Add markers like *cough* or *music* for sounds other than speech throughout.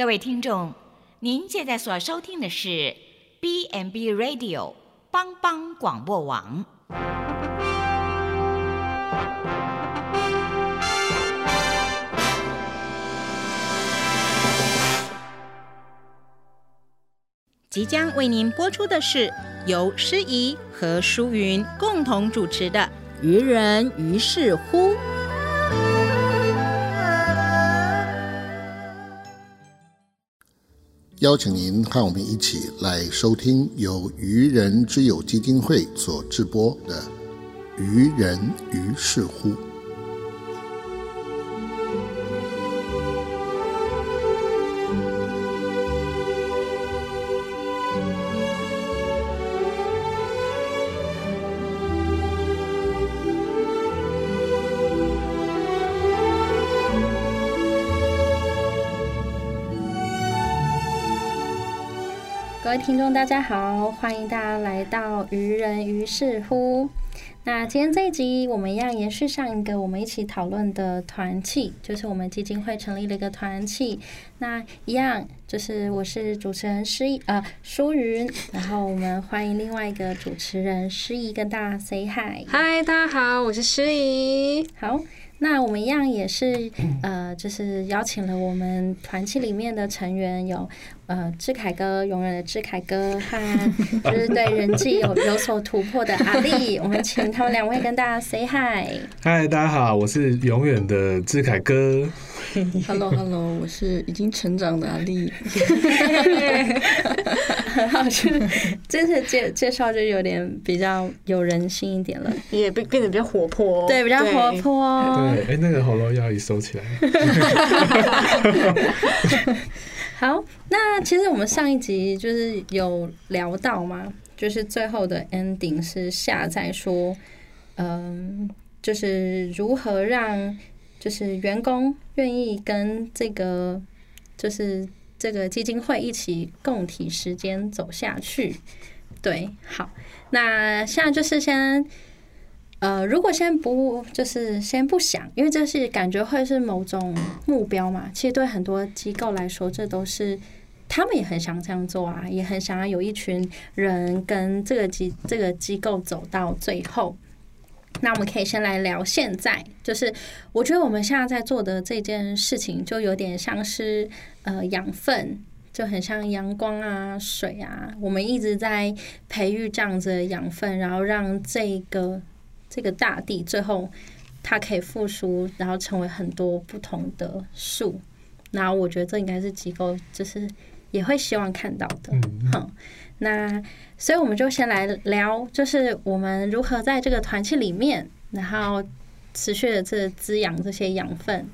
各位听众，您现在所收听的是 B n B Radio 帮帮广播网。即将为您播出的是由诗怡和舒云共同主持的《愚人于是乎》。邀请您和我们一起来收听由愚人之友基金会所制播的《愚人于是乎》。听众，大家好，欢迎大家来到《愚人于是乎》。那今天这一集，我们一样延续上一个我们一起讨论的团契，就是我们基金会成立了一个团契。那一样就是我是主持人诗怡，呃，舒云，然后我们欢迎另外一个主持人诗怡跟大家 say hi。嗨，大家好，我是诗怡。好。那我们一样也是，呃，就是邀请了我们团契里面的成员，有呃志凯哥，永远的志凯哥和就是对人际有有所突破的阿力，我们请他们两位跟大家 say hi。嗨，大家好，我是永远的志凯哥。Hello，Hello，*laughs* 我是已经成长的阿丽。*laughs* 很好，就这次介介绍就有点比较有人性一点了，也变变得比较活泼，对，比较活泼。对，哎，那个喉咙要一收起来。*laughs* 好，那其实我们上一集就是有聊到嘛，就是最后的 ending 是下在说，嗯，就是如何让就是员工愿意跟这个就是这个基金会一起共体时间走下去。对，好，那现在就是先。呃，如果先不就是先不想，因为这是感觉会是某种目标嘛。其实对很多机构来说，这都是他们也很想这样做啊，也很想要有一群人跟这个机这个机构走到最后。那我们可以先来聊现在，就是我觉得我们现在在做的这件事情，就有点像是呃养分，就很像阳光啊、水啊，我们一直在培育这样子的养分，然后让这个。这个大地最后它可以复苏，然后成为很多不同的树。那我觉得这应该是机构就是也会希望看到的。好，那所以我们就先来聊，就是我们如何在这个团契里面，然后持续的这滋养这些养分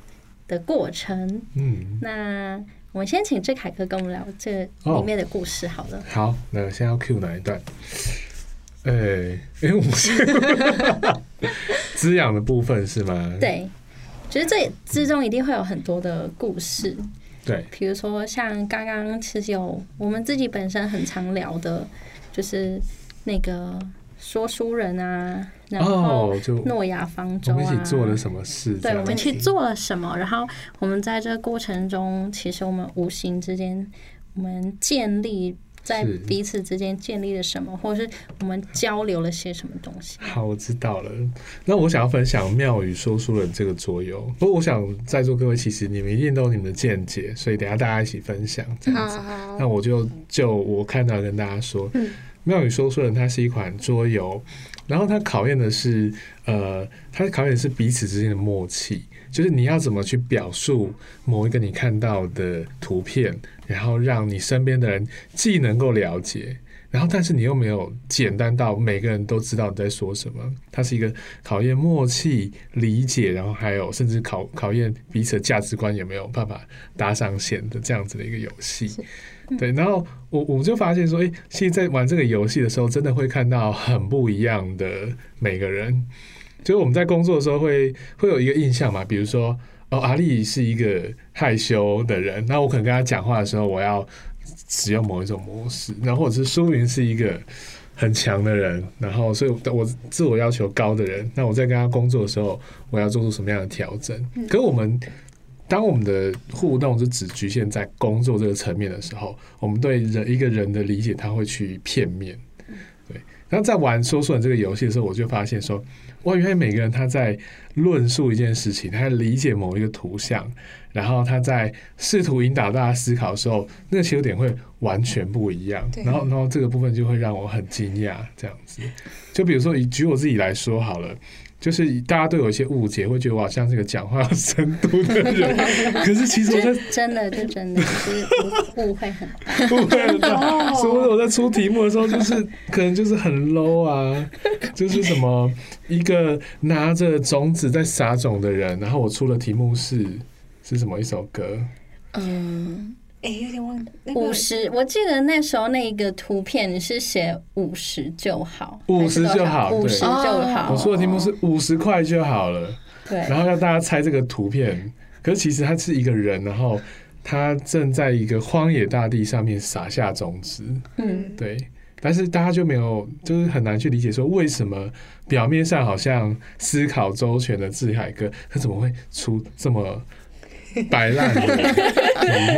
的过程。嗯，那我们先请志凯哥跟我们聊这里面的故事好了。好，那先要 Q 哪一段？哎，哎，我是 *laughs* 滋养的部分是吗？对，觉得这之中一定会有很多的故事。对，比如说像刚刚其实有我们自己本身很常聊的，就是那个说书人啊，然后就诺亚方舟啊，我们一起做了什么事？对，我们去做了什么？然后我们在这个过程中，其实我们无形之间，我们建立。在彼此之间建立了什么，或者是我们交流了些什么东西？好，我知道了。那我想要分享妙语说书人这个桌游。不过，我想在座各位其实你们一定都有你们的见解，所以等下大家一起分享这样子。那我就就我看到跟大家说，妙语说书人它是一款桌游，然后它考验的是呃，它考验的是彼此之间的默契。就是你要怎么去表述某一个你看到的图片，然后让你身边的人既能够了解，然后但是你又没有简单到每个人都知道你在说什么。它是一个考验默契、理解，然后还有甚至考考验彼此的价值观有没有办法搭上线的这样子的一个游戏。*laughs* 对，然后我我就发现说，哎，其实，在玩这个游戏的时候，真的会看到很不一样的每个人。就是我们在工作的时候会会有一个印象嘛，比如说哦，阿丽是一个害羞的人，那我可能跟他讲话的时候，我要使用某一种模式，然后或者是苏云是一个很强的人，然后所以我自我要求高的人，那我在跟他工作的时候，我要做出什么样的调整？可我们当我们的互动就只局限在工作这个层面的时候，我们对人一个人的理解，他会去片面。对，然后在玩说书人这个游戏的时候，我就发现说，哇，原来每个人他在论述一件事情，他在理解某一个图像，然后他在试图引导大家思考的时候，那个切入点会完全不一样。然后，然后这个部分就会让我很惊讶。这样子，就比如说以举我自己来说好了。就是大家都有一些误解，会觉得我好像是个讲话有深度的人，*laughs* 可是其实我在真的就真的是误会很大，误会很大。所以我在出题目的时候，就是可能就是很 low 啊，就是什么一个拿着种子在撒种的人，然后我出的题目是是什么一首歌？嗯。哎，有点忘五十，我记得那时候那个图片你是写五十就好，五十就好，五十就好。我说的题目是五十块就好了，对。然后让大家猜这个图片，可是其实他是一个人，然后他正在一个荒野大地上面撒下种子，嗯，对。但是大家就没有，就是很难去理解说为什么表面上好像思考周全的志海哥，他怎么会出这么。*laughs* 摆烂的题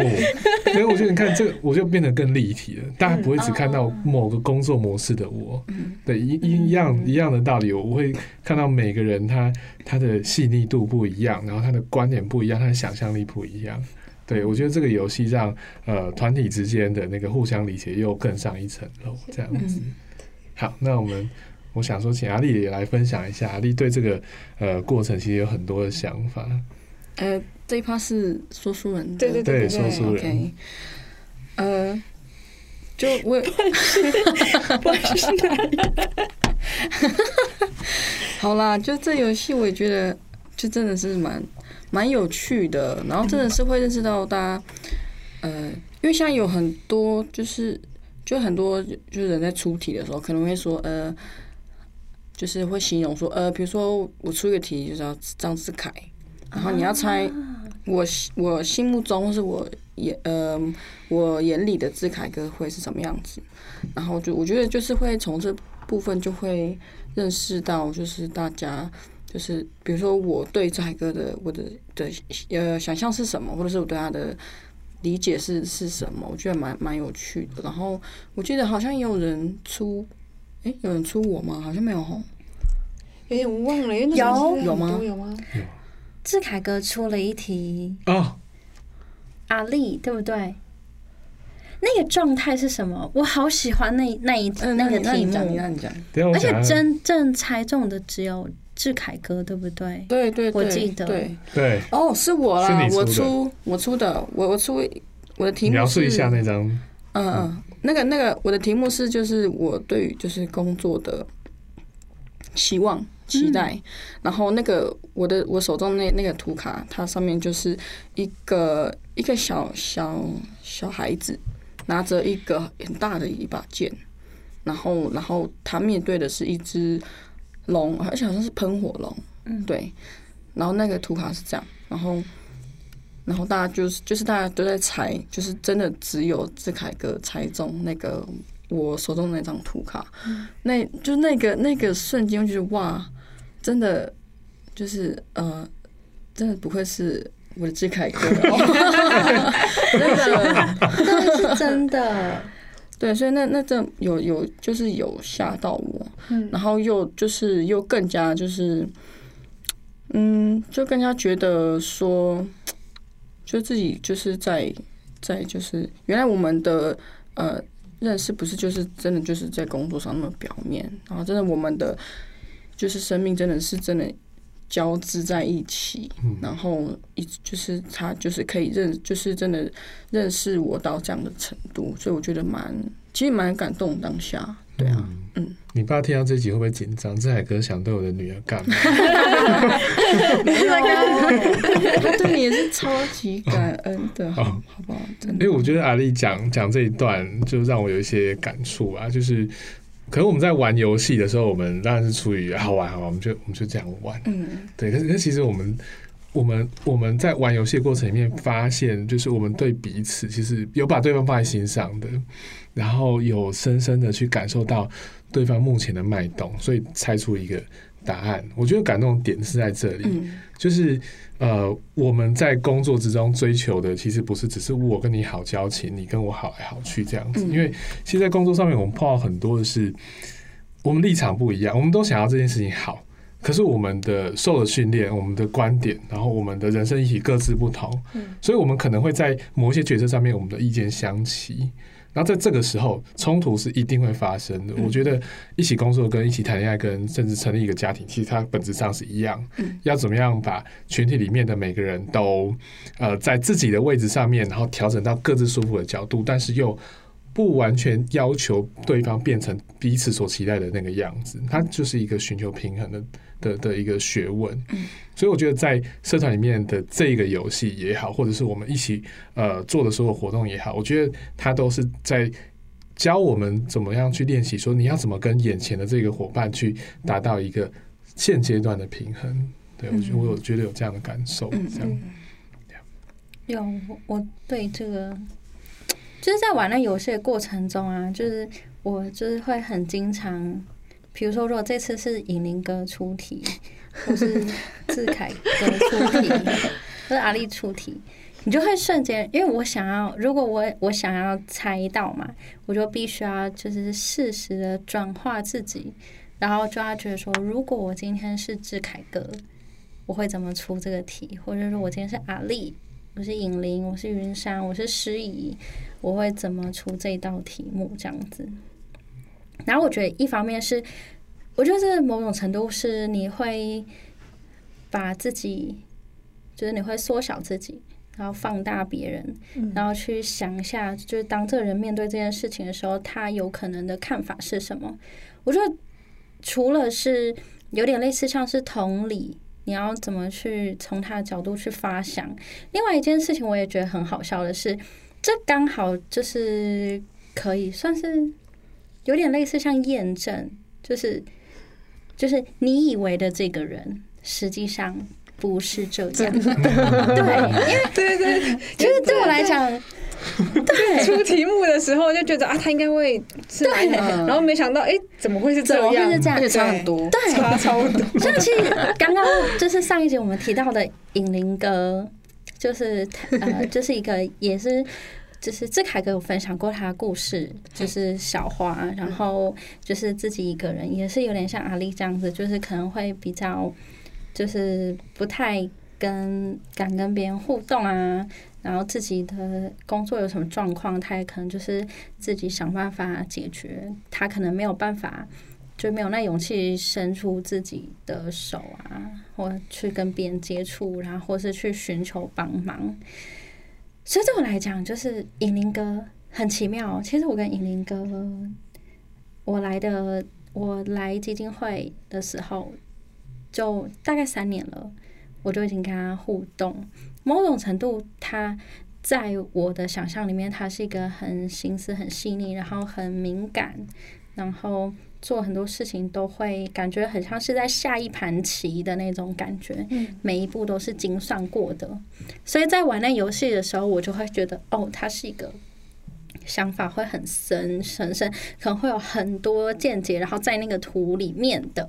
目，所以我觉得你看这个，我就变得更立体了。大家不会只看到某个工作模式的我，对一一样一样的道理，我会看到每个人他他的细腻度不一样，然后他的观点不一样，他的想象力不一样。对我觉得这个游戏让呃团体之间的那个互相理解又更上一层楼，这样子。好，那我们我想说，请阿丽也来分享一下，阿丽对这个呃过程其实有很多的想法。呃。这一趴是说书人的，对对对，说书人。呃，就我，不是哪里？*laughs* 好啦，就这游戏，我也觉得就真的是蛮蛮有趣的，然后真的是会认识到大家，呃，因为现在有很多就是就很多就是人在出题的时候，可能会说呃，就是会形容说呃，比如说我出一个题，就是要张志凯。然后你要猜我我心目中或是我眼呃我眼里的志凯哥会是什么样子，然后就我觉得就是会从这部分就会认识到就是大家就是比如说我对志凯哥的我的的呃想象是什么，或者是我对他的理解是是什么，我觉得蛮蛮有趣的。然后我记得好像也有人出，哎，有人出我吗？好像没有吼，有点忘了，有有吗？有吗？志凯哥出了一题哦，阿丽对不对？那个状态是什么？我好喜欢那那一那个题目，而且真正猜中的只有志凯哥，对不对？对对，我记得。对。对。哦，是我啦，我出我出的，我我出我的题目描述一下那张，嗯嗯，那个那个我的题目是就是我对于就是工作的期望。期待，然后那个我的我手中那那个图卡，它上面就是一个一个小小小孩子拿着一个很大的一把剑，然后然后他面对的是一只龙，而且好像是喷火龙，嗯，对，然后那个图卡是这样，然后然后大家就是就是大家都在猜，就是真的只有志凯哥猜中那个我手中那张图卡，那就那个那个瞬间就是哇。真的就是呃，真的不愧是我的志凯哥，*laughs* 真的，真的是真的。对，所以那那这有有就是有吓到我，嗯，然后又就是又更加就是，嗯，就更加觉得说，就自己就是在在就是原来我们的呃认识不是就是真的就是在工作上那么表面，然后真的我们的。就是生命真的是真的交织在一起，然后一就是他就是可以认，就是真的认识我到这样的程度，所以我觉得蛮其实蛮感动当下，对啊，嗯。你爸听到这集会不会紧张？志海哥想对我的女儿干嘛？*laughs* *laughs* 他对你也是超级感恩的，好好不好？因为我觉得阿丽讲讲这一段，就让我有一些感触啊，就是。可能我们在玩游戏的时候，我们当然是出于好玩，好玩，我们就我们就这样玩。嗯，对。可是，可其实我们，我们，我们在玩游戏的过程里面，发现就是我们对彼此其实有把对方放在心上的，然后有深深的去感受到对方目前的脉动，所以猜出一个答案。我觉得感动点是在这里，嗯就是呃，我们在工作之中追求的，其实不是只是我跟你好交情，你跟我好来好去这样子。嗯因为其实，在工作上面，我们碰到很多的是，我们立场不一样，我们都想要这件事情好，可是我们的受的训练、我们的观点，然后我们的人生议题各自不同，所以我们可能会在某些决策上面，我们的意见相齐。然后在这个时候，冲突是一定会发生的。我觉得一起工作跟一起谈恋爱，跟甚至成立一个家庭，其实它本质上是一样。要怎么样把群体里面的每个人都呃在自己的位置上面，然后调整到各自舒服的角度，但是又不完全要求对方变成彼此所期待的那个样子，它就是一个寻求平衡的的的一个学问。所以我觉得在社团里面的这个游戏也好，或者是我们一起呃做的所有活动也好，我觉得它都是在教我们怎么样去练习，说你要怎么跟眼前的这个伙伴去达到一个现阶段的平衡。对我觉得我有觉得有这样的感受，这样。有我我对这个，就是在玩那游戏的过程中啊，就是我就是会很经常，比如说如果这次是尹林哥出题，或是志凯哥出题，或是阿丽出题，你就会瞬间，因为我想要，如果我我想要猜到嘛，我就必须要就是适时的转化自己，然后就要觉得说，如果我今天是志凯哥，我会怎么出这个题，或者说我今天是阿丽。我是尹玲，我是云山，我是诗怡，我会怎么出这道题目这样子？然后我觉得一方面是，我觉得这某种程度是你会把自己，就是你会缩小自己，然后放大别人，然后去想一下，就是当这个人面对这件事情的时候，他有可能的看法是什么？我觉得除了是有点类似像是同理。你要怎么去从他的角度去发想？另外一件事情，我也觉得很好笑的是，这刚好就是可以算是有点类似像验证，就是就是你以为的这个人，实际上不是这样。*laughs* 对，因为对对对，就是对我来讲，对出题目的时候就觉得啊，他应该会是然后没想到，哎，怎么会是这怎么？是这样而且差很多。对，差超多。像其实刚刚就是上一集我们提到的尹林哥，就是呃，就是一个也是。就是志凯哥有分享过他的故事，就是小花，然后就是自己一个人，也是有点像阿丽这样子，就是可能会比较，就是不太跟敢跟别人互动啊，然后自己的工作有什么状况，他也可能就是自己想办法解决，他可能没有办法。就没有那勇气伸出自己的手啊，或去跟别人接触，然后或是去寻求帮忙。所以对我来讲，就是尹林哥很奇妙。其实我跟尹林哥，我来的我来基金会的时候，就大概三年了，我就已经跟他互动。某种程度，他在我的想象里面，他是一个很心思很细腻，然后很敏感，然后。做很多事情都会感觉很像是在下一盘棋的那种感觉，每一步都是精算过的。所以在玩那游戏的时候，我就会觉得，哦，他是一个想法会很深很深，可能会有很多见解，然后在那个图里面的。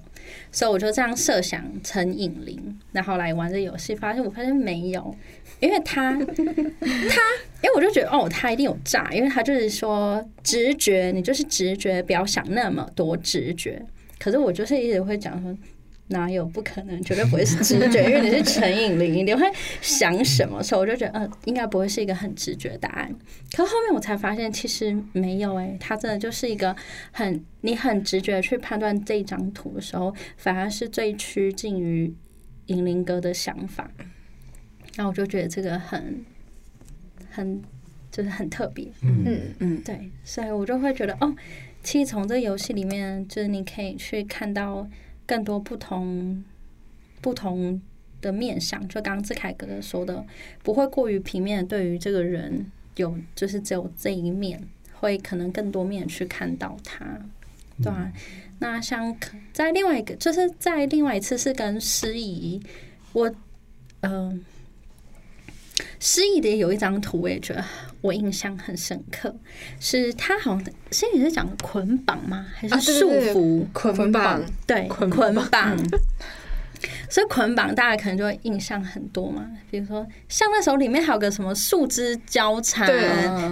所以我就这样设想成引灵，然后来玩这游戏，发现我发现没有，因为他 *laughs* 他，因为我就觉得哦，他一定有诈，因为他就是说直觉，你就是直觉，不要想那么多直觉。可是我就是一直会讲说，哪有不可能，绝对不会是直觉，因为你是陈颖玲，你会想什么？所以我就觉得，嗯，应该不会是一个很直觉的答案。可后面我才发现，其实没有诶、它真的就是一个很你很直觉去判断这张图的时候，反而是最趋近于银林哥的想法。然后我就觉得这个很很就是很特别，嗯嗯，对，所以我就会觉得哦，其实从这游戏里面，就是你可以去看到更多不同不同的面向。就刚刚志凯哥哥说的，不会过于平面，对于这个人有就是只有这一面，会可能更多面去看到他，对啊。那像在另外一个，就是在另外一次是跟诗怡，我嗯、诗意的有一张图，我也觉得我印象很深刻，是他好像诗意是讲捆绑吗？还啊是束缚？捆绑，对，捆捆绑绑。*laughs* 所以捆绑大家可能就会印象很多嘛，比如说像那时候里面还有个什么树枝交缠，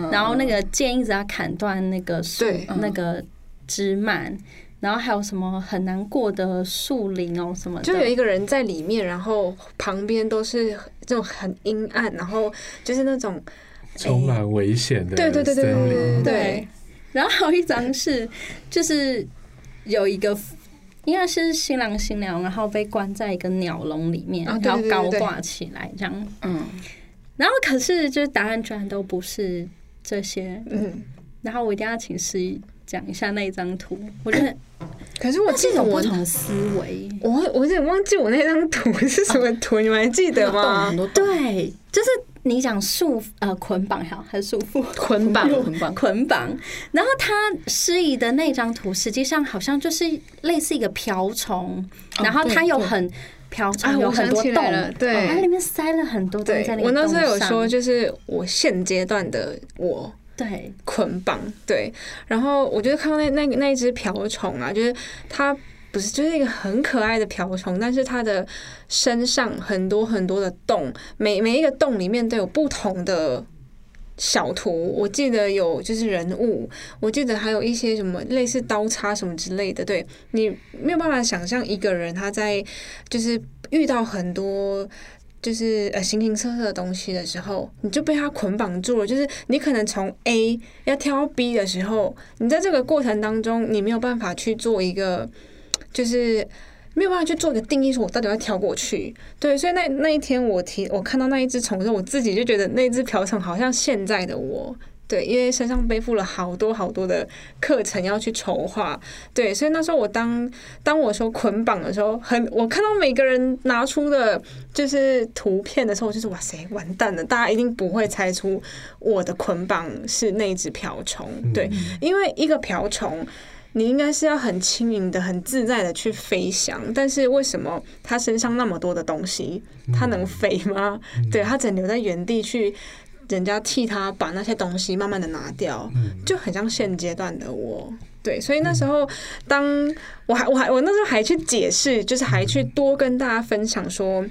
然后那个剑一直要砍断那个树那个枝蔓，然后还有什么很难过的树林哦什么的，就有一个人在里面，然后旁边都是这种很阴暗，然后就是那种充满危险的对对对对对森林对对，然后还有一张是，就是有一个应该是新郎新娘，然后被关在一个鸟笼里面，然后高挂起来这样。嗯，然后可是就是答案居然都不是这些，嗯。然后我一定要请诗怡讲一下那一张图，我觉得可是我记得我不同思维。我我有点忘记我那张图是什么图，你们还记得吗？对，就是你讲束呃捆绑好还是束缚？捆绑 *laughs* 捆绑。捆绑，然后他诗怡的那张图，实际上好像就是类似一个瓢虫，然后它有很瓢虫啊，有我很多洞，对，它里面塞了很多东西对在那，个我那时候有说，就是我现阶段的我对，捆绑，对，然后我就看到那那那一只瓢虫啊，就是它不是就是一个很可爱的瓢虫，但是它的身上很多很多的洞，每每一个洞里面都有不同的。小图，我记得有就是人物，我记得还有一些什么类似刀叉什么之类的。对你没有办法想象一个人他在就是遇到很多就是呃形形色色的东西的时候，你就被它捆绑住了。就是你可能从 A 要跳到 B 的时候，你在这个过程当中，你没有办法去做一个就是。没有办法去做一个定义，说我到底要跳过去。对，所以那那一天我提我看到那一只虫的时候，我自己就觉得那只瓢虫好像现在的我。对，因为身上背负了好多好多的课程要去筹划，对，所以那时候我当当我说捆绑的时候，很我看到每个人拿出的就是图片的时候，我就是哇塞，完蛋了，大家一定不会猜出我的捆绑是那只瓢虫，对，因为一个瓢虫。你应该是要很轻盈的、很自在的去飞翔，但是为什么他身上那么多的东西，他能飞吗？对，他只能留在原地去，人家替他把那些东西慢慢的拿掉，就很像现阶段的我。对，所以那时候，当我还我还我那时候还去解释，就是还去多跟大家分享说，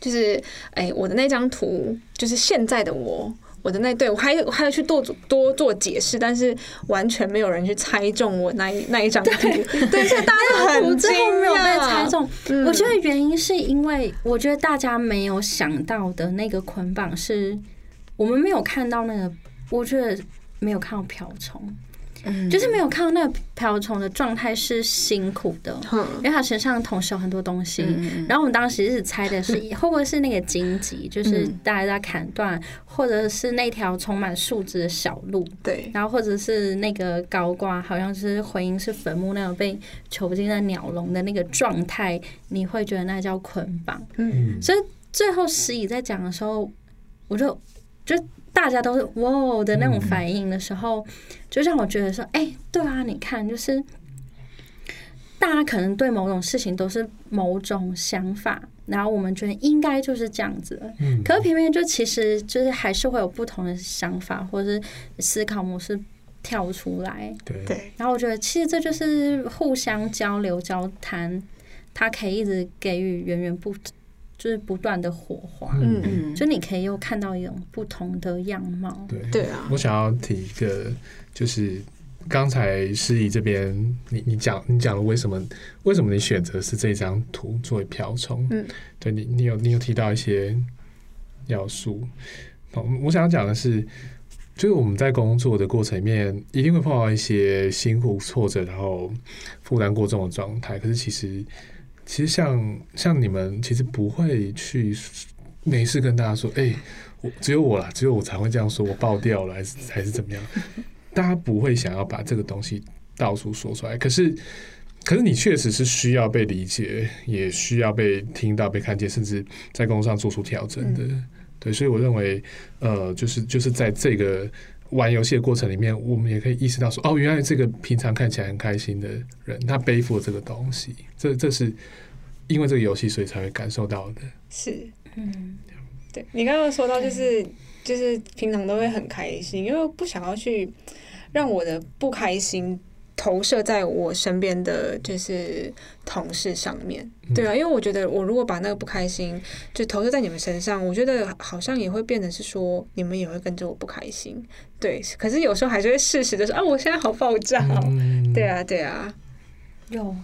就是哎、我的那张图就是现在的我。我的那对我还有还有去多做多做解释，但是完全没有人去猜中我那一那一张图，对，所以大家都很惊最后没有被猜。中。嗯我觉得原因是因为我觉得大家没有想到的那个捆绑是，我们没有看到那个，我觉得没有看到瓢虫，嗯。就是没有看到那个瓢虫的状态是辛苦的，嗯。因为它身上同时有很多东西。然后我们当时是猜的是会不会是那个荆棘，就是大家在砍断，或者是那条充满树枝的小路，对，然后或者是那个高挂，好像是回音是坟墓那种被囚禁在鸟笼的那个状态，你会觉得那叫捆绑。嗯，所以最后石乙在讲的时候，我就就大家都是哇哦的那种反应的时候，就让我觉得说，哎、对啊，你看，就是大家可能对某种事情都是某种想法，然后我们觉得应该就是这样子。的，嗯。可是偏偏就其实就是还是会有不同的想法或者是思考模式跳出来，对。对，然后我觉得其实这就是互相交流交谈，它可以一直给予源源不就是不断的火花，嗯，嗯，就你可以又看到一种不同的样貌。对对啊，我想要提一个，就是刚才诗怡这边，你你讲你讲了为什么为什么你选择是这张图作为瓢虫？嗯，对你你有你有提到一些要素。好，我想要讲的是，就是我们在工作的过程里面，一定会碰到一些辛苦、挫折，然后负担过重的状态。可是其实，其实像像你们，其实不会去没事跟大家说，哎、我只有我啦，只有我才会这样说，我爆掉了，还是还是怎么样？*laughs* 大家不会想要把这个东西到处说出来。可是，可是你确实是需要被理解，也需要被听到、被看见，甚至在工作上做出调整的。对，所以我认为，呃，就是就是在这个玩游戏的过程里面，我们也可以意识到说，哦，原来这个平常看起来很开心的人，他背负了这个东西，这这是因为这个游戏，所以才会感受到的。是，嗯，对。你刚刚说到，就是就是平常都会很开心，因为不想要去让我的不开心投射在我身边的就是同事上面，对啊，因为我觉得我如果把那个不开心就投射在你们身上，我觉得好像也会变成是说你们也会跟着我不开心，对。可是有时候还是会适时的说啊，我现在好爆炸哦，嗯对啊，对啊，有，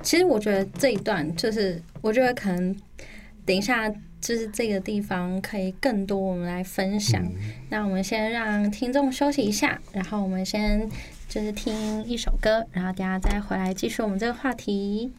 其实我觉得这一段就是，我觉得可能等一下就是这个地方可以更多我们来分享。那我们先让听众休息一下，然后我们先就是听一首歌，然后等下再回来继续我们这个话题。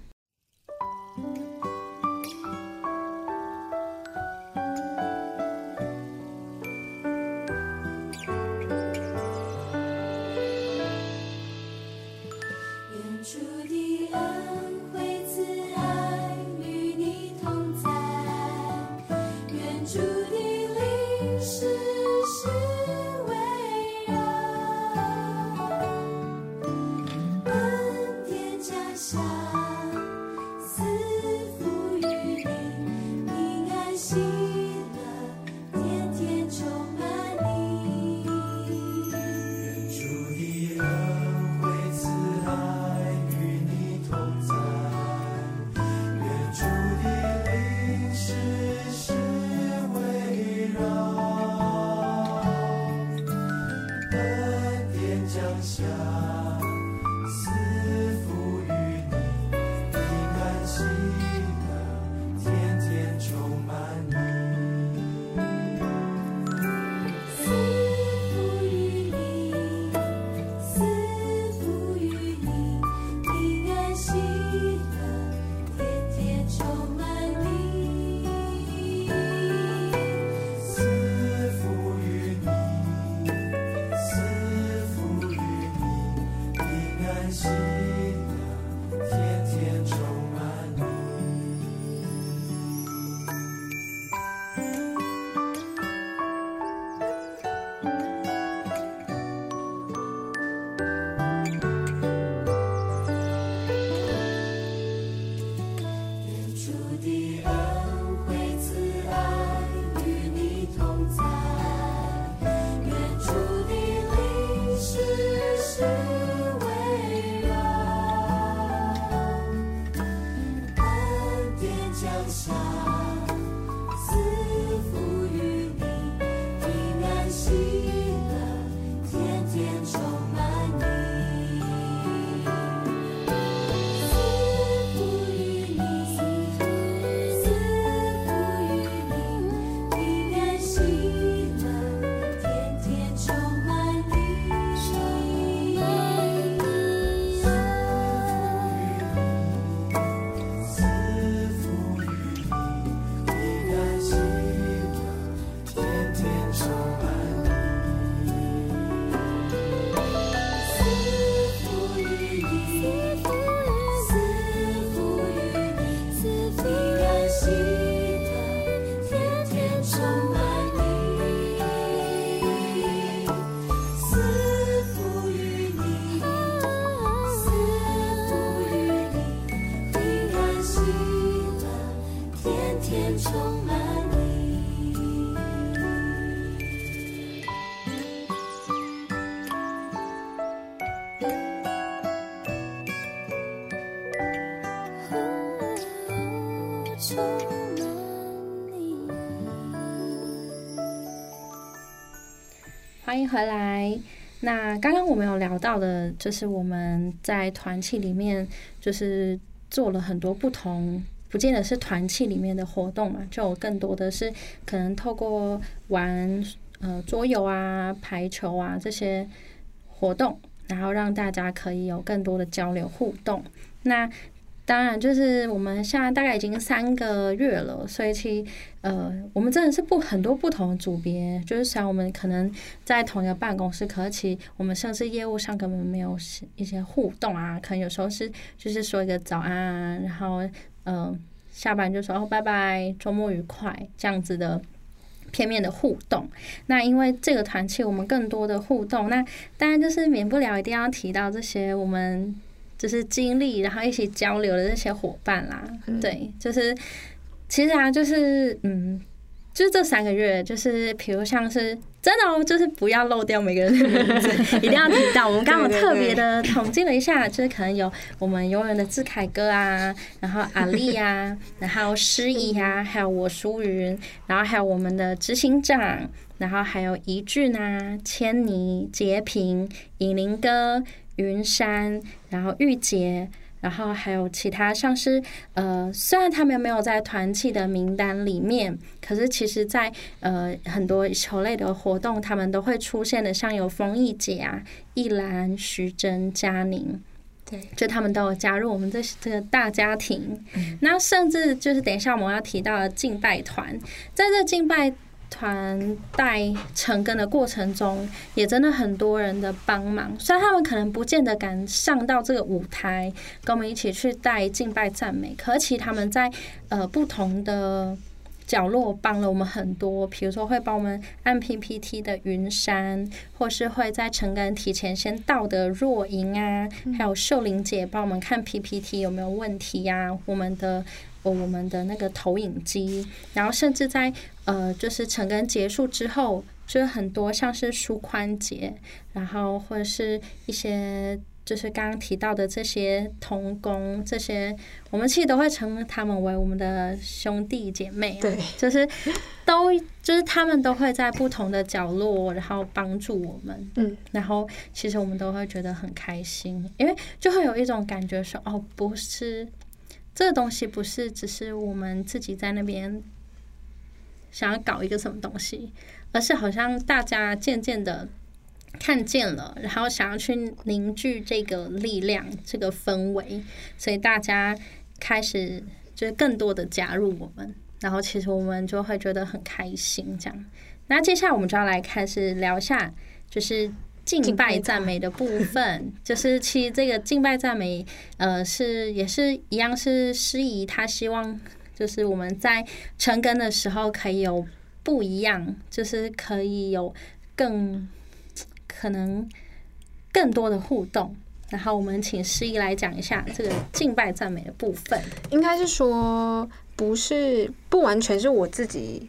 回来。那刚刚我们有聊到的，就是我们在团契里面，就是做了很多不同，不见得是团契里面的活动嘛，就有更多的是可能透过玩呃桌游啊、排球啊这些活动，然后让大家可以有更多的交流互动。那当然，就是我们现在大概已经三个月了，所以其呃，我们真的是不很多不同的组别，就是虽然我们可能在同一个办公室，可是其我们甚至业务上根本没有一些互动啊，可能有时候是就是说一个早安啊，然后嗯、下班就说哦拜拜，周末愉快这样子的。片面的互动，那因为这个团契，我们更多的互动，那当然就是免不了一定要提到这些我们就是经历，然后一起交流的那些伙伴啦。对，就是其实啊，就是嗯，就是这三个月，就是比如像是真的哦，就是不要漏掉每个人的名字，*laughs* 一定要提到。我们刚刚有特别的统计了一下，就是可能有我们永远的志凯哥啊，然后阿丽啊，然后诗怡啊，还有我舒云，然后还有我们的执行长，然后还有怡俊啊、千妮、杰平、尹林哥、云山，然后玉洁。然后还有其他像是呃，虽然他们没有在团契的名单里面，可是其实在呃很多球类的活动，他们都会出现的，像有丰毅姐啊、一兰、徐真、佳宁，对，就他们都有加入我们这这个大家庭。那甚至就是等一下我们要提到的敬拜团，在这敬拜。团带成根的过程中，也真的很多人的帮忙。虽然他们可能不见得敢上到这个舞台，跟我们一起去带敬拜赞美，可其实他们在呃不同的角落帮了我们很多。比如说会帮我们按 PPT 的云山，或是会在成根提前先到的若莹啊，还有秀玲姐帮我们看 PPT 有没有问题呀、我们的。呃我们的那个投影机，然后甚至在呃，就是成根结束之后，就是很多像是舒宽节，然后或者是一些就是刚刚提到的这些童工，这些我们其实都会称他们为我们的兄弟姐妹、啊，对，就是都就是他们都会在不同的角落，然后帮助我们，嗯，然后其实我们都会觉得很开心，因为就会有一种感觉说，哦，不是。这个东西不是只是我们自己在那边想要搞一个什么东西，而是好像大家渐渐的看见了，然后想要去凝聚这个力量、这个氛围，所以大家开始就是更多的加入我们，然后其实我们就会觉得很开心。这样，那接下来我们就要来开始聊一下，就是。敬拜赞美的部分，就 *laughs* 是其实这个敬拜赞美，呃，是也是一样是诗怡，他希望就是我们在成根的时候可以有不一样，就是可以有更可能更多的互动。然后我们请诗怡来讲一下这个敬拜赞美的部分。应该是说不是不完全是我自己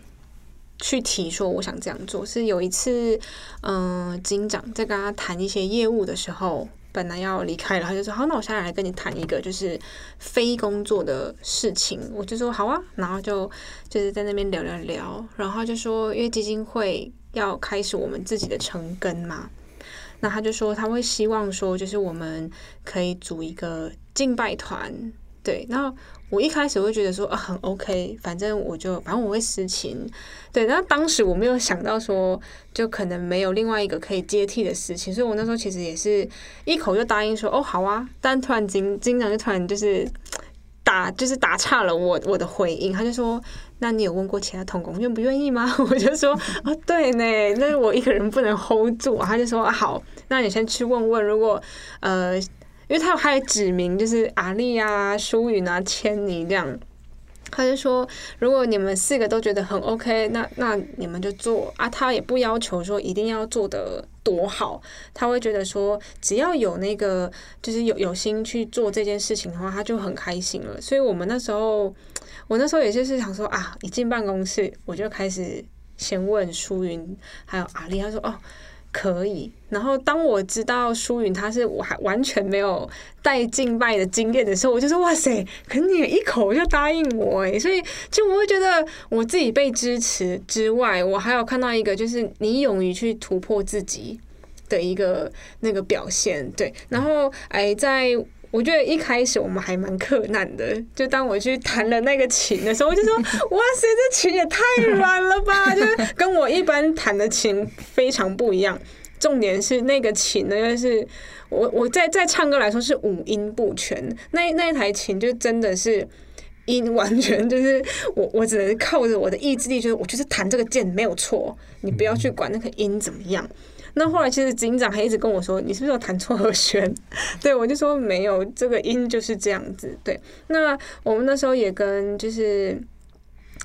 去提说我想这样做，是有一次，嗯、警长在跟他谈一些业务的时候，本来要离开了，他就说好，那我现在来跟你谈一个就是非工作的事情，我就说好啊，然后就就是在那边聊聊聊，然后就说因为基金会要开始我们自己的成根嘛，那他就说他会希望说就是我们可以组一个敬拜团，对，然后我一开始会觉得说啊很 OK，反正我就反正我会实情，对，然后当时我没有想到说就可能没有另外一个可以接替的事情，所以我那时候其实也是一口就答应说哦好啊，但突然经经常就突然就是打就是打岔了我我的回应，他就说那你有问过其他同工愿不愿意吗？*laughs* 我就说啊对呢，那我一个人不能 hold 住，他就说、好，那你先去问问，如果呃。因为他还有指明就是阿丽啊、舒云啊、千妮这样，他就说如果你们四个都觉得很 OK，那那你们就做啊。他也不要求说一定要做的多好，他会觉得说只要有那个就是有有心去做这件事情的话，他就很开心了。所以我们那时候，我那时候也就是想说啊，一进办公室我就开始先问舒云还有阿丽，他说哦。可以，然后当我知道舒云他是我还完全没有带敬拜的经验的时候，我就说哇塞，可是你一口就答应我哎，所以就我会觉得我自己被支持之外，我还有看到一个就是你勇于去突破自己的一个那个表现，对，然后哎在。我觉得一开始我们还蛮困难的，就当我去弹了那个琴的时候，我就说：“哇塞，这琴也太软了吧！” *laughs* 就是跟我一般弹的琴非常不一样。重点是那个琴呢，就是我我在在唱歌来说是五音不全，那那一台琴就真的是音完全就是我我只能靠着我的意志力，就是我就是弹这个键没有错，你不要去管那个音怎么样。那后来其实警长还一直跟我说，你是不是有弹错和弦？*laughs* 对我就说没有，这个音就是这样子。对，那我们那时候也跟就是，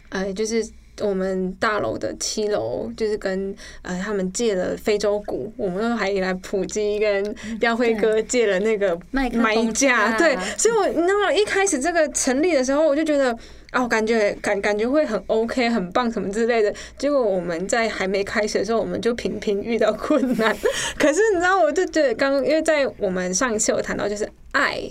呃，就是我们大楼的七楼，就是跟呃他们借了非洲鼓，我们都还来普及跟廖辉哥借了那个麦克风麦架，对，所以我你知道一开始这个成立的时候，我就觉得。哦，感觉感感觉会很 OK，很棒什么之类的。结果我们在还没开始的时候，我们就频频遇到困难。*laughs* 可是你知道，我就觉得刚刚因为在我们上一次有谈到，就是爱，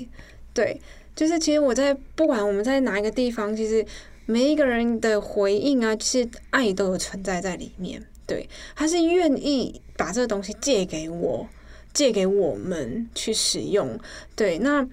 对，就是其实我在不管我们在哪一个地方，其实每一个人的回应啊，其实爱都有存在在里面。对，他是愿意把这个东西借给我，借给我们去使用。对，那。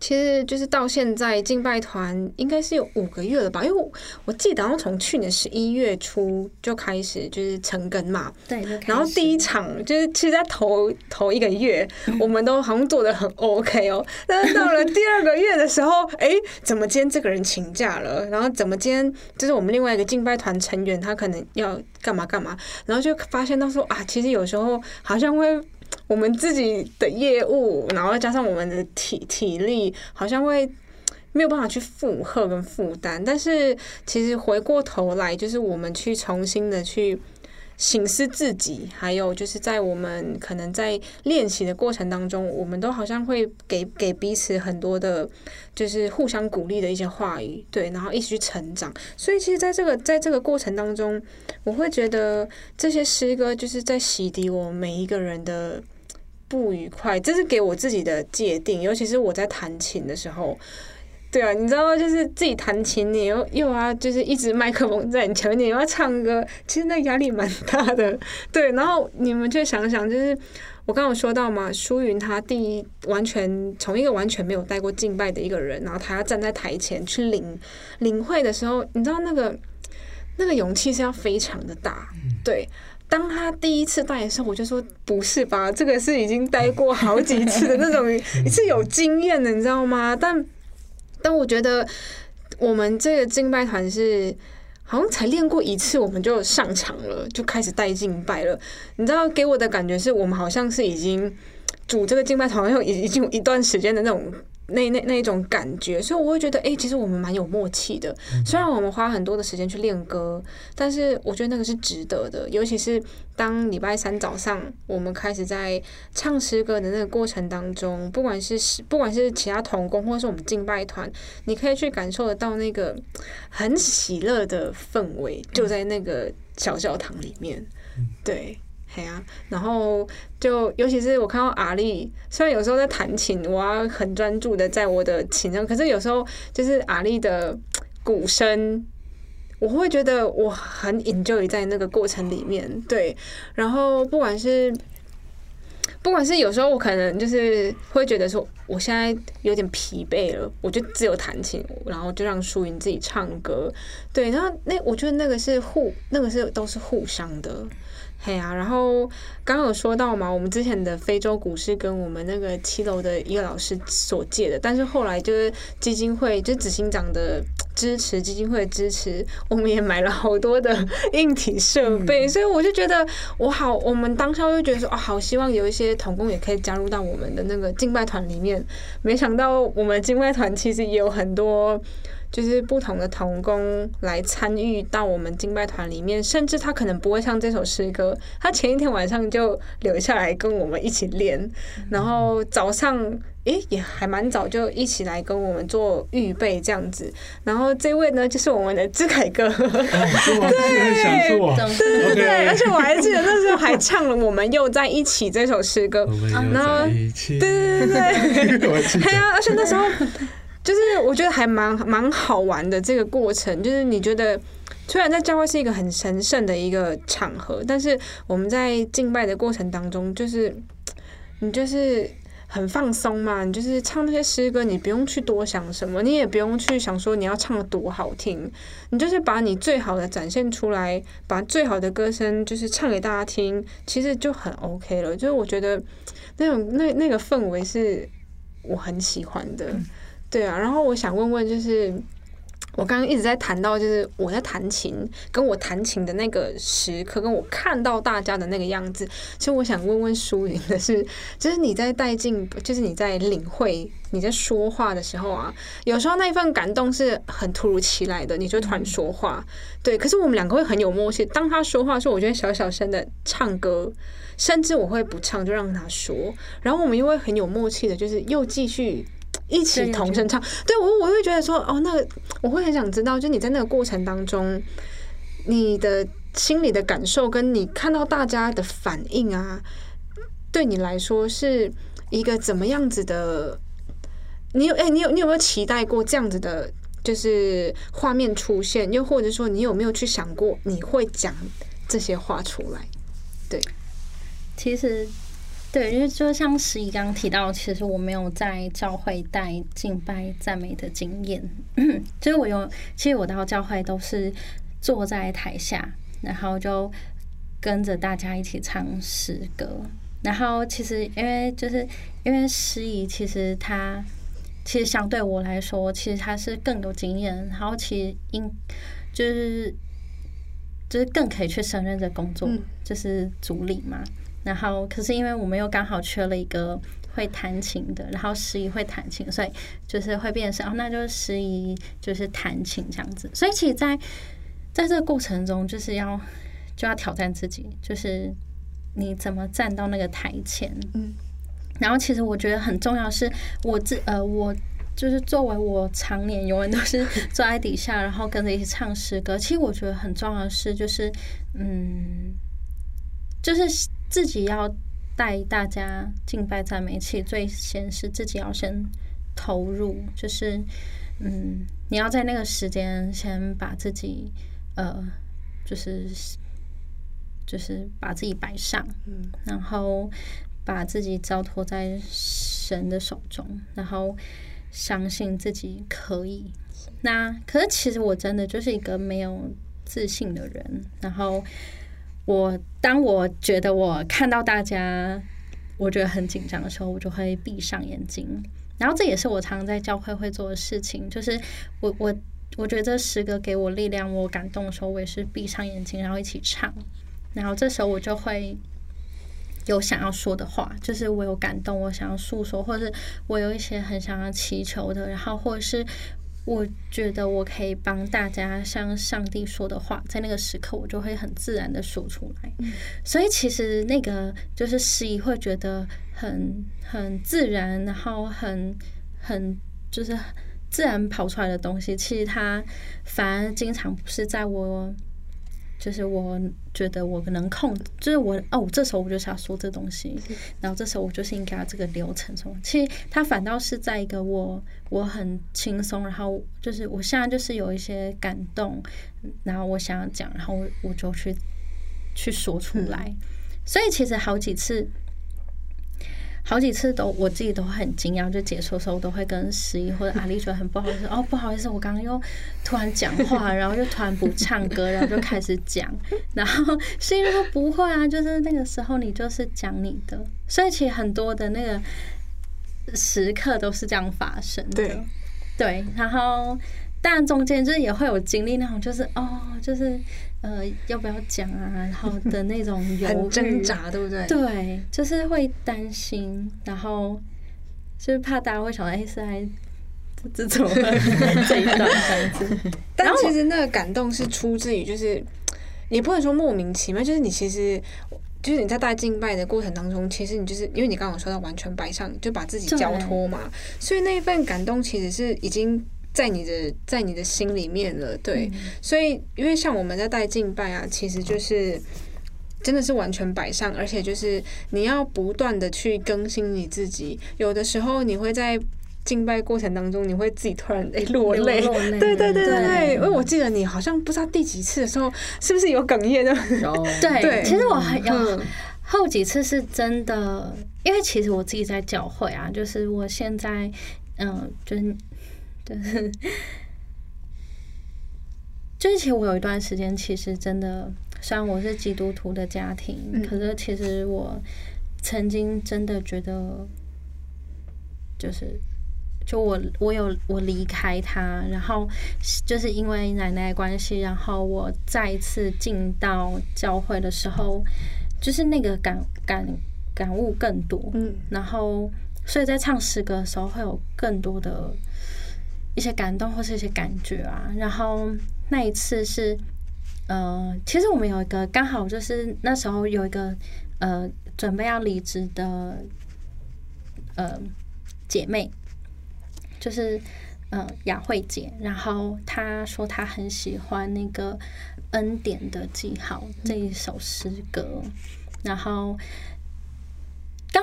其实就是到现在敬拜团应该是有五个月了吧，因为我我记得好像从去年十一月初就开始就是成根嘛，对，然后第一场就是其实，在头头一个月，*laughs* 我们都好像做的很 OK 哦。但是到了第二个月的时候，哎，怎么今天这个人请假了？然后怎么今天就是我们另外一个敬拜团成员，他可能要干嘛干嘛？然后就发现到说啊，其实有时候好像会。我们自己的业务，然后加上我们的体体力，好像会没有办法去负荷跟负担。但是其实回过头来，就是我们去重新的去醒思自己，还有就是在我们可能在练习的过程当中，我们都好像会给给彼此很多的，就是互相鼓励的一些话语，对，然后一起去成长。所以其实在这个在这个过程当中，我会觉得这些诗歌就是在洗涤我们每一个人的不愉快，这是给我自己的界定，尤其是我在弹琴的时候。对啊，你知道，就是自己弹琴，你又又要就是一直麦克风在你前面，你又要唱歌，其实那压力蛮大的。*laughs* 对，然后你们就想想，就是我刚刚有说到嘛，舒云他第一完全从一个完全没有带过敬拜的一个人，然后他要站在台前去领领会的时候，你知道那个那个勇气是要非常的大，对。当他第一次带的时候，我就说不是吧，这个是已经待过好几次的那种，是有经验的，你知道吗？但但我觉得我们这个敬拜团是好像才练过一次，我们就上场了，就开始带敬拜了。你知道，给我的感觉是我们好像是已经组这个敬拜团，好像已已经有一段时间的那种。那那那一种感觉，所以我会觉得，哎、其实我们蛮有默契的。虽然我们花很多的时间去练歌，但是我觉得那个是值得的。尤其是当礼拜三早上，我们开始在唱诗歌的那个过程当中，不管是不管是其他童工，或是我们敬拜团，你可以去感受得到那个很喜乐的氛围，就在那个小教堂里面。对。对啊，然后就尤其是我看到阿丽，虽然有时候在弹琴，我要很专注的在我的琴上，可是有时候就是阿丽的鼓声，我会觉得我很 enjoy 在那个过程里面。对，然后不管是不管是有时候我可能就是会觉得说，我现在有点疲惫了，我就只有弹琴，然后就让舒云自己唱歌。对，然后那我觉得那个是互，那个是都是互相的。嘿啊，然后刚刚有说到嘛，我们之前的非洲股是跟我们那个七楼的一个老师所借的，但是后来就是基金会，就执行长的支持，基金会的支持，我们也买了好多的 *laughs* 硬体设备，所以我就觉得我好，我们当下就觉得说，哦，好希望有一些童工也可以加入到我们的那个敬拜团里面，没想到我们敬拜团其实也有很多。就是不同的童工来参与到我们敬拜团里面，甚至他可能不会唱这首诗歌，他前一天晚上就留下来跟我们一起练，然后早上诶也还蛮早就一起来跟我们做预备这样子。然后这位呢就是我们的志凯哥。对对对，OK 而且我还记得那时候还唱了《我们又在一起》这首诗歌我，们然又后在一起。对对对对。*laughs* 我记得。对啊，而且那时候就是我觉得还蛮蛮好玩的这个过程，就是你觉得虽然在教会是一个很神圣的一个场合，但是我们在敬拜的过程当中，就是你就是。很放松嘛，你就是唱那些诗歌，你不用去多想什么，你也不用去想说你要唱的多好听，你就是把你最好的展现出来，把最好的歌声就是唱给大家听，其实就很 OK 了。就是我觉得那种那那个氛围是我很喜欢的，对啊。然后我想问问，就是我刚刚一直在谈到，就是我在弹琴，跟我弹琴的那个时刻，跟我看到大家的那个样子。其实我想问问舒云的是，就是你在带进，就是你在领会，你在说话的时候啊，有时候那一份感动是很突如其来的，你就突然说话，对。可是我们两个会很有默契，当他说话的时候，我就会小小声的唱歌，甚至我会不唱就让他说，然后我们又会很有默契的，就是又继续。一起同声唱，对我我会觉得说，哦，那个我会很想知道，就你在那个过程当中，你的心里的感受，跟你看到大家的反应啊，对你来说是一个怎么样子的？你有哎、你有你有没有期待过这样子的，就是画面出现？又或者说，你有没有去想过你会讲这些话出来？对其实，对，因为就像十一刚刚提到，其实我没有在教会带敬拜赞美的经验，*clears throat* 就是我有，其实我到教会都是坐在台下，然后就跟着大家一起唱诗歌。然后其实因为就是因为诗怡，其实他其实相对我来说，其实他是更有经验，然后其实应就是就是更可以去胜任这工作，嗯就是主理嘛。然后可是因为我们又刚好缺了一个会弹琴的，然后十一会弹琴，所以就是会变成哦，那就是诗怡就是弹琴这样子。所以其实在，在这个过程中，就是要就要挑战自己，就是你怎么站到那个台前，嗯。然后其实我觉得很重要是，我自呃我。就是作为我常年永远都是坐在底下，然后跟着一起唱诗歌。其实我觉得很重要的是，就是嗯，就是自己要带大家敬拜赞美，其最先是自己要先投入，就是嗯，你要在那个时间先把自己呃，就是就是把自己摆上，嗯，然后把自己交托在神的手中，然后相信自己可以。那可是其实我真的就是一个没有自信的人，然后我当我觉得我看到大家，我觉得很紧张的时候，我就会闭上眼睛。然后这也是我常常在教会会做的事情，就是我我我觉得这诗歌给我力量，我感动的时候，我也是闭上眼睛，然后一起唱。然后这时候我就会有想要说的话，就是我有感动，我想要诉说，或者是我有一些很想要祈求的，然后或者是我觉得我可以帮大家向上帝说的话，在那个时刻我就会很自然的说出来。所以其实那个就是诗意会觉得很很自然，然后很很就是自然跑出来的东西，其实它反而经常不是在我。就是我觉得我能控，就是我哦，这时候我就是要说这东西，然后这时候我就是应该要这个流程什么。其实它反倒是在一个我我很轻松，然后就是我现在就是有一些感动，然后我想要讲，然后我我就去去说出来。所以其实好几次。好几次都我自己都很惊讶，就解说的时候都会跟十一或者阿丽说很不好意思哦，不好意思，我刚刚又突然讲话，然后又突然不唱歌，然后就开始讲，然后十一说不会啊，就是那个时候你就是讲你的，所以其实很多的那个时刻都是这样发生的，对，然后但中间就是也会有经历那种就是哦，就是呃要不要讲啊，然后的那种犹很豫挣扎，对不对？对，就是会担心，然后就是怕大家会想到，哎、是来这这怎么会这一段这样子？但其实那个感动是出自于，就是你不能说莫名其妙，就是你其实就是你在带敬拜的过程当中，其实你就是因为你刚刚有说到完全摆上，就把自己交托嘛，所以那一份感动其实是已经。在你的在你的心里面了，对，所以因为像我们在带敬拜啊，其实就是真的是完全摆上，而且就是你要不断的去更新你自己，有的时候你会在敬拜过程当中，你会自己突然诶、落泪，落泪 *laughs* 对对对对对，因为我记得你好像不知道第几次的时候，是不是有哽咽的？*laughs* 对，对其实我还有嗯后几次是真的，因为其实我自己在教会啊，就是我现在嗯，就是就是。就是其实我有一段时间，其实真的，虽然我是基督徒的家庭，嗯。可是其实我曾经真的觉得，就是就我我有我离开他，然后就是因为奶奶的关系，然后我再一次进到教会的时候，就是那个感感感悟更多，嗯，然后所以在唱诗歌的时候会有更多的一些感动或是一些感觉啊。然后那一次是，呃，其实我们有一个刚好就是那时候有一个呃准备要离职的呃姐妹，就是呃雅慧姐，然后她说她很喜欢那个恩典的记号这一首诗歌，然后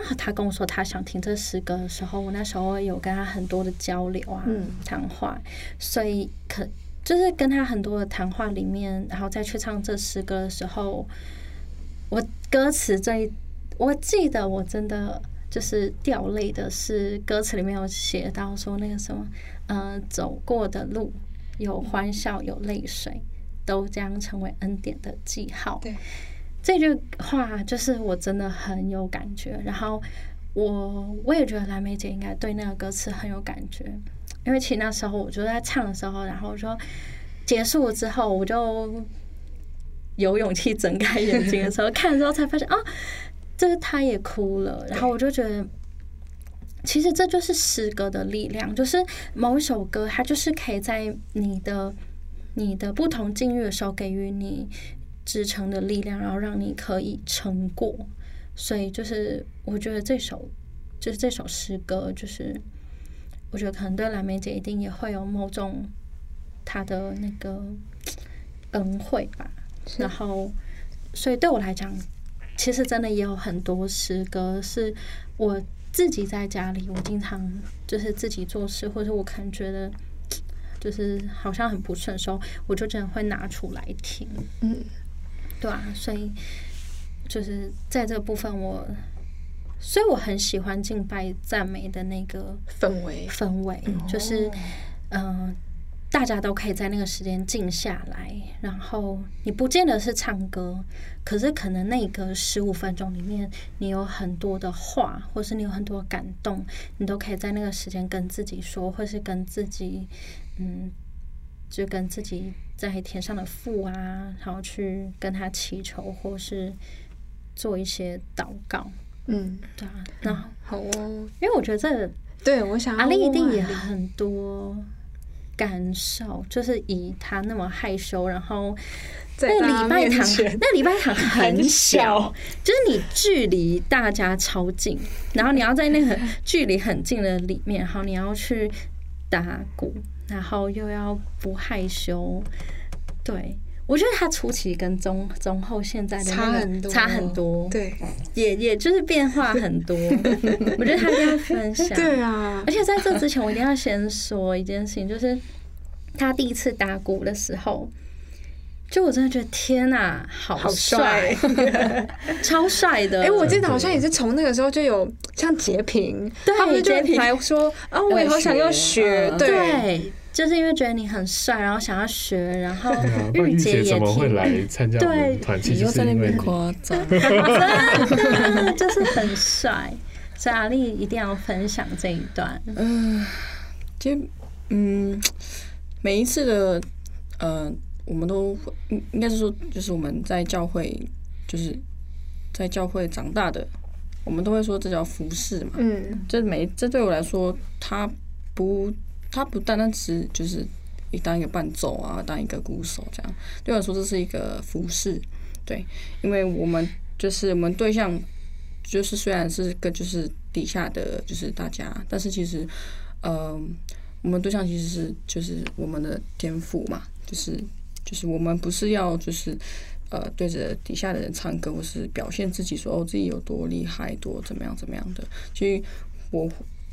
刚好她跟我说他想听这诗歌的时候，我那时候有跟他很多的交流啊，嗯谈话，所以可就是跟他很多的谈话里面，然后再去唱这诗歌的时候，我歌词最，我记得我真的就是掉泪的是歌词里面有写到说那个什么，呃，走过的路有欢笑有泪水，都将成为恩典的记号。对，这句话就是我真的很有感觉，然后我我也觉得蓝莓姐应该对那个歌词很有感觉，因为其实那时候我就在唱的时候，然后说结束了之后，我就有勇气睁开眼睛的时候，看的时候才发现啊，这个他也哭了，然后我就觉得。其实这就是诗歌的力量，就是某一首歌，它就是可以在你的你的不同境遇的时候，给予你支撑的力量，然后让你可以撑过。所以就是我觉得这首就是这首诗歌，就是我觉得可能对蓝莓姐一定也会有某种她的那个恩惠吧。然后，所以对我来讲，其实真的也有很多诗歌是我自己在家里，我经常就是自己做事，或者我可能觉得就是好像很不顺的时候，我就真的会拿出来听。嗯，对啊，所以就是在这部分我，所以我很喜欢敬拜赞美的那个氛围。氛围，就是嗯、呃大家都可以在那个时间静下来，然后你不见得是唱歌，可是可能那个十五分钟里面，你有很多的话，或是你有很多感动，你都可以在那个时间跟自己说，或是跟自己，嗯，就跟自己在天上的父啊，然后去跟他祈求，或是做一些祷告，嗯，对啊，然后好哦。因为我觉得这对，我想阿丽一定也很多感受，就是以他那么害羞，然后在礼拜堂，那礼拜堂很很小小，就是你距离大家超近，然后你要在那个距离很近的里面，然后你要去打鼓，然后又要不害羞，对。我觉得他初期跟中中后现在的差很多，差很多，，对。也也就是变化很多。*laughs* 我觉得他一定要分享，对啊。而，且在这之前，我一定要先说一件事情，就是他第一次打鼓的时候，就我真的觉得天哪、好好帅帅，*laughs* 超帅的。哎、我记得好像也是从那个时候就有像截屏，对他们就截屏还说啊，我也好想要学，嗯对，对，就是因为觉得你很帅，然后想要学，然后玉玉姐也姐怎么会来参加对团？又在那边因为夸张，*laughs* 真的就是很帅。所以阿丽一定要分享这一段。嗯，其实嗯，每一次的呃，我们都会应应该是说，就是我们在教会，就是在教会长大的，我们都会说这叫服饰嘛。嗯，这每这对我来说，它不，它不单单只是就是你当一个伴奏啊，当一个鼓手这样，对我来说这是一个服饰，对，因为我们就是我们对象，就是虽然是个就是底下的就是大家，但是其实，呃，我们对象其实是就是我们的天赋嘛，就是就是我们不是要就是。呃，对着底下的人唱歌，或是表现自己说哦自己有多厉害，多怎么样怎么样的。其实我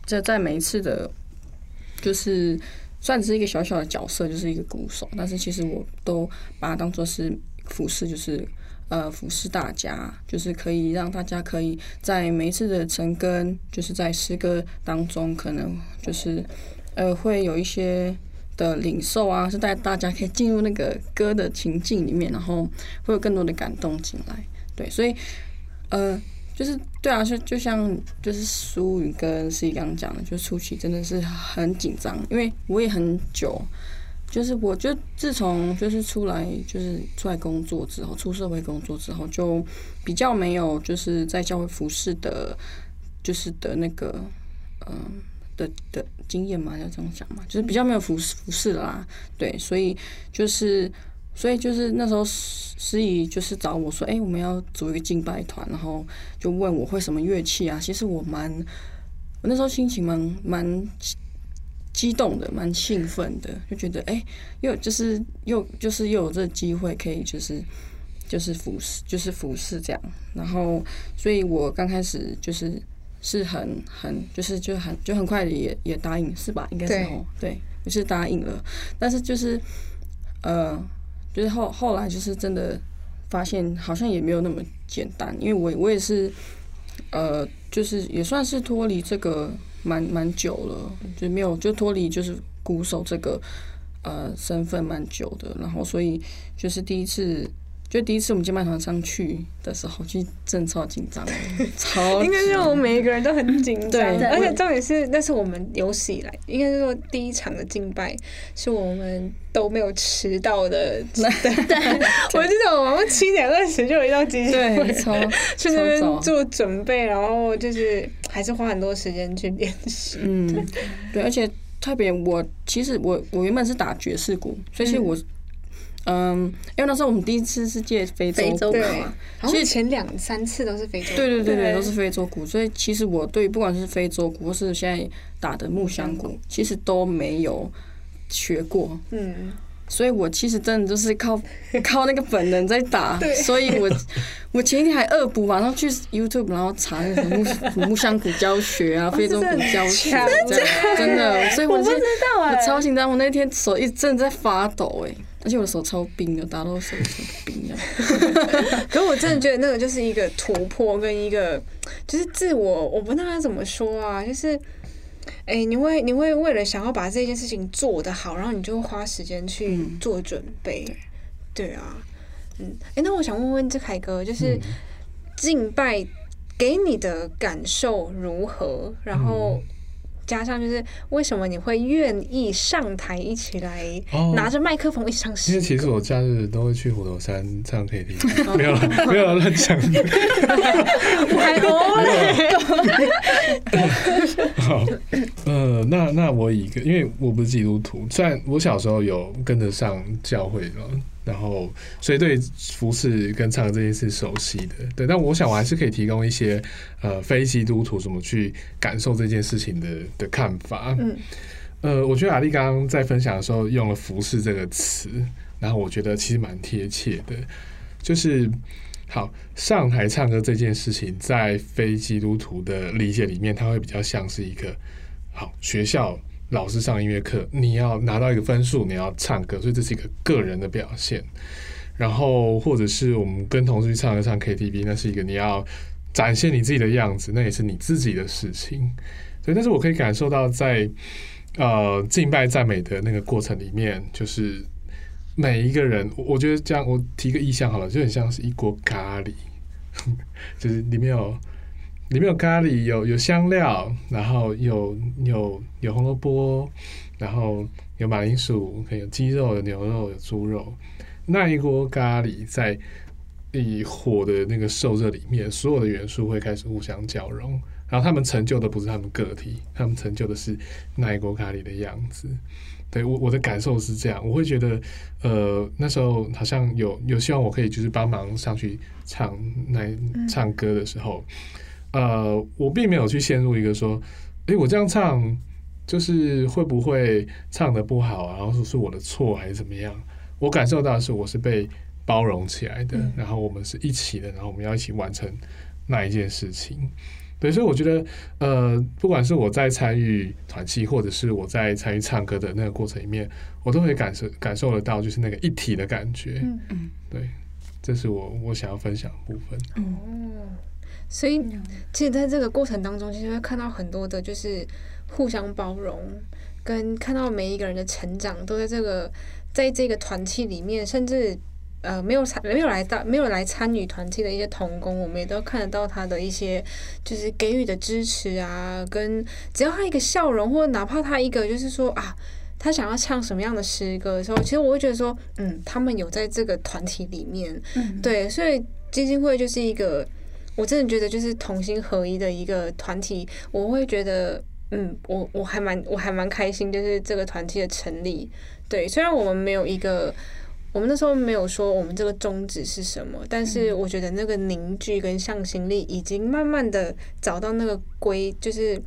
在在每一次的，就是算是一个小小的角色，就是一个鼓手，但是其实我都把它当做是服侍，就是呃服侍大家，就是可以让大家可以在每一次的成根，就是在诗歌当中，可能就是呃会有一些。的领受啊，是带大家可以进入那个歌的情境里面，然后会有更多的感动进来。对，所以呃，就是对啊，就就像就是苏雨跟 C 刚刚讲的，就初期真的是很紧张，因为我也很久，就是我就自从就是出来就是出来工作之后，出社会工作之后，就比较没有就是在教会服饰的，就是的那个嗯、的的经验嘛，要这样讲嘛，就是比较没有服服侍了啦，对，所以就是所以就是那时候司司仪就是找我说，哎、我们要组一个敬拜团，然后就问我会什么乐器啊。其实我蛮，我那时候心情蛮蛮激激动的，蛮兴奋的，就觉得哎、又就是又就是又有这个机会可以就是就是服侍，就是服侍这样。然后，所以我刚开始就是是很很就是就很就很快的也也答应是吧？应该是对哦，对，我是答应了，但是就是呃，就是后后来就是真的发现好像也没有那么简单，因为我我也是呃，就是也算是脱离这个蛮蛮久了，就没有就脱离就是鼓手这个呃身份蛮久的，然后所以就是第一次。就第一次我们接麦团上去的时候，其实真的超紧张，*laughs* 超应该是我们每一个人都很紧张，对而且重点是那是我们有史以来，应该是说第一场的敬拜是我们都没有迟到的。*laughs* 对，我记得我们七点二十就有一道机对会，超去那边做准备，然后就是还是花很多时间去练习。嗯，对，而且特别我其实我我原本是打爵士鼓，所以其实我嗯因为那时候我们第一次是借非洲非洲鼓对嘛，，好像前两三次都是非洲。对对对对，都是非洲鼓，所以其实我对不管是非洲鼓或是现在打的木箱鼓，其实都没有学过，嗯，所以我其实真的就是靠 *laughs* 靠那个本能在打，所以我我前一天还恶补，晚上去 YouTube 然后查那个木木箱鼓教学啊，非洲鼓教学强这样，真的，所以我是道我超紧张，我那天手一直在发抖哎，而且我的手超冰的，打到手超冰的。*laughs* 可是我真的觉得那个就是一个突破跟一个就是自我，我不知道该怎么说啊，就是。哎、你会你会为了想要把这件事情做得好，然后你就会花时间去嗯做准备。对啊，嗯，哎、那我想问问这凯哥，就是敬拜给你的感受如何？然后加上就是为什么你会愿意上台一起来哦拿着麦克风一起唱？因为其实我假日都会去虎头山唱 KTV，*laughs* 没有了，没有了，乱讲。*laughs* 还偶尔好，呃，那那我以一个，因为我不是基督徒，虽然我小时候有跟得上教会了，然后所以对服饰跟唱歌这件事熟悉的，对，但我想我还是可以提供一些呃非基督徒怎么去感受这件事情的的看法。嗯，呃，我觉得阿丽刚刚在分享的时候用了“服饰”这个词，然后我觉得其实蛮贴切的，就是。好，上台唱歌这件事情，在非基督徒的理解里面，它会比较像是一个好学校老师上音乐课，你要拿到一个分数，你要唱歌，所以这是一个个人的表现。然后或者是我们跟同事去唱歌唱 KTV，那是一个你要展现你自己的样子，那也是你自己的事情。对，但是我可以感受到在呃敬拜赞美的那个过程里面，就是每一个人，我觉得这样，我提个意象好了，就很像是一锅咖喱，*laughs* 就是里面有里面有咖喱，有有香料，然后有有有红萝卜，然后有马铃薯，可以有鸡肉、有牛肉、有猪肉，那一锅咖喱在以火的那个受热里面，所有的元素会开始互相交融，然后他们成就的不是他们个体，他们成就的是那一锅咖喱的样子。对我我的感受是这样，我会觉得，呃，那时候好像有有希望我可以就是帮忙上去唱那唱歌的时候，呃，我并没有去陷入一个说，诶，我这样唱就是会不会唱的不好啊，然后说是我的错还是怎么样？我感受到的是我是被包容起来的，然后我们是一起的，然后我们要一起完成那一件事情。对，所以我觉得，呃，不管是我在参与团契，或者是我在参与唱歌的那个过程里面，我都会感受感受得到，就是那个一体的感觉。嗯嗯，对，这是我我想要分享的部分。哦，所以其实在这个过程当中，其实会看到很多的，就是互相包容，跟看到每一个人的成长，都在这个在这个团体里面，甚至呃没有参没有来到没有来参与团契的一些童工，我们也都看得到他的一些就是给予的支持啊，跟只要他一个笑容，或者哪怕他一个就是说啊。他想要唱什么样的诗歌的时候，其实我会觉得说，嗯，他们有在这个团体里面，嗯，对，所以基金会就是一个，我真的觉得就是同心合一的一个团体。我会觉得，嗯，我我还蛮我还蛮开心，就是这个团体的成立。对，虽然我们没有一个，我们那时候没有说我们这个宗旨是什么，但是我觉得那个凝聚跟向心力已经慢慢的找到那个规，就是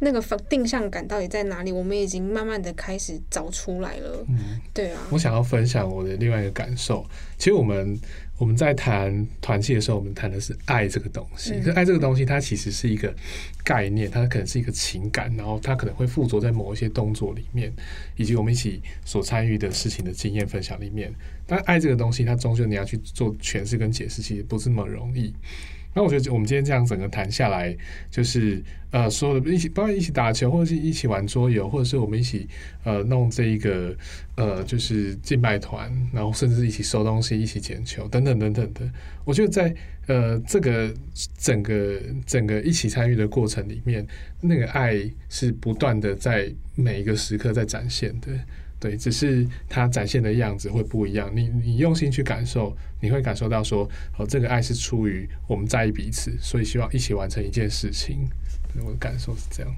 那个方定向感到底在哪里，我们已经慢慢的开始找出来了。嗯，对啊，我想要分享我的另外一个感受。其实我们我们在谈团契的时候，我们谈的是爱这个东西。爱这个东西，它其实是一个概念，它可能是一个情感，然后它可能会附着在某一些动作里面，以及我们一起所参与的事情的经验分享里面。但爱这个东西，它终究你要去做诠释跟解释，其实不是那么容易。那我觉得我们今天这样整个谈下来，就是呃，所有的一起，包括一起打球，或者是一起玩桌游，或者是我们一起呃弄这一个呃，就是敬拜团，然后甚至一起收东西、一起捡球等等等等的。我觉得在呃这个整个整个一起参与的过程里面，那个爱是不断的在每一个时刻在展现的。对，只是它展现的样子会不一样。你你用心去感受，你会感受到说，哦，这个爱是出于我们在意彼此，所以希望一起完成一件事情。我的感受是这样。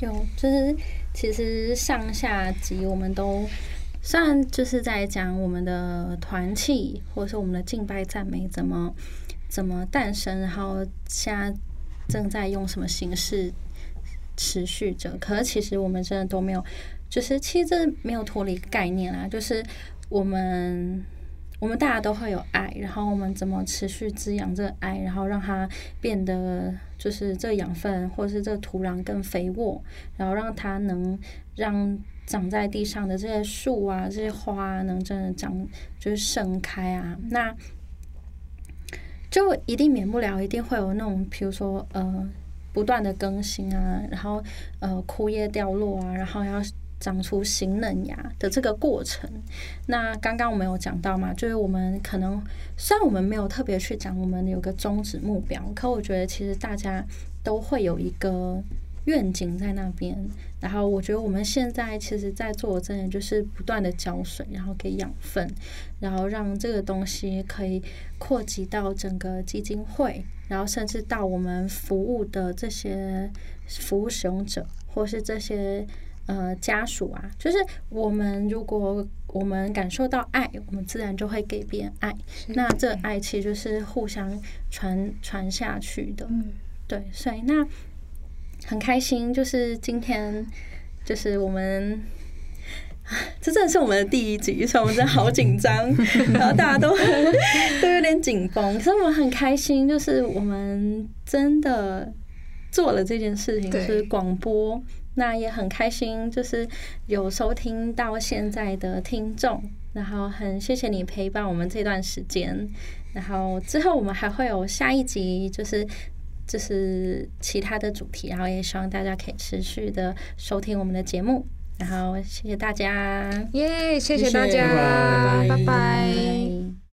有，就是其实上下集我们都虽然就是在讲我们的团契，或者是我们的敬拜赞美怎么怎么诞生，然后现在正在用什么形式持续着，可是其实我们真的都没有，就是其实这没有脱离概念啦，就是我们。我们大家都会有爱，然后我们怎么持续滋养这个爱，然后让它变得就是这养分或者是这土壤更肥沃，然后让它能让长在地上的这些树啊、这些花啊能真的长就是盛开啊，那就一定免不了一定会有那种，比如说呃不断的更新啊，然后呃枯叶掉落啊，然后要长出新嫩芽的这个过程。那刚刚我们有讲到嘛，就是我们可能虽然我们没有特别去讲我们有个终止目标，可我觉得其实大家都会有一个愿景在那边。然后我觉得我们现在其实在做，真的就是不断的浇水，然后给养分，然后让这个东西可以扩及到整个基金会，然后甚至到我们服务的这些服务使用者，或是这些呃家属啊，就是我们如果我们感受到爱，我们自然就会给别人爱。那这爱其实就是互相传传下去的。嗯，对，所以那很开心，就是今天就是我们。这真的是我们的第一集，所以我们真的好紧张，*laughs* 然后大家都 *laughs* 都有点紧绷。可是我们很开心，就是我们真的做了这件事情，就是广播。那也很开心，就是有收听到现在的听众，然后很谢谢你陪伴我们这段时间。然后之后我们还会有下一集，就是就是其他的主题，然后也希望大家可以持续的收听我们的节目。然后谢谢大家，耶、谢谢谢大家，拜拜拜拜拜。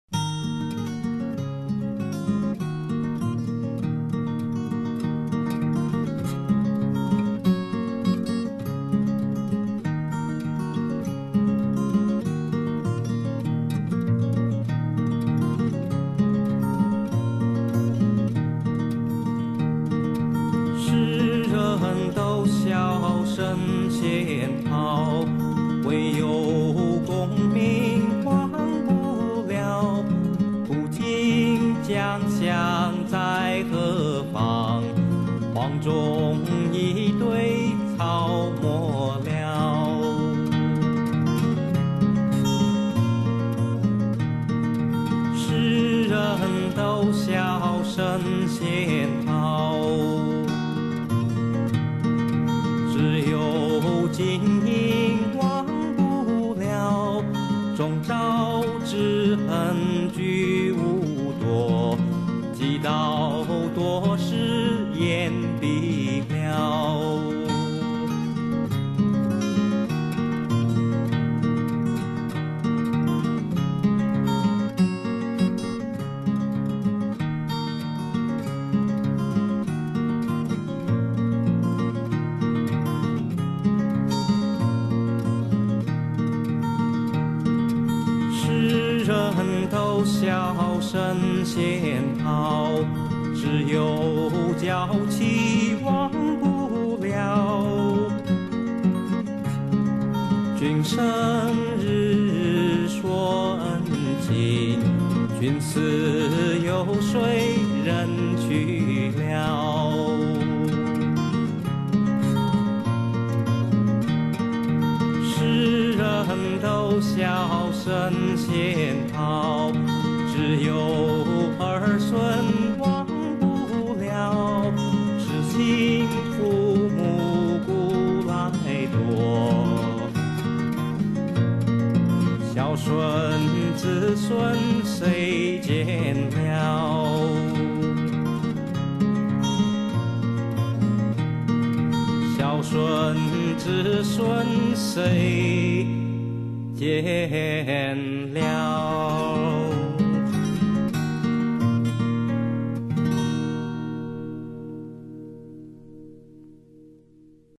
again.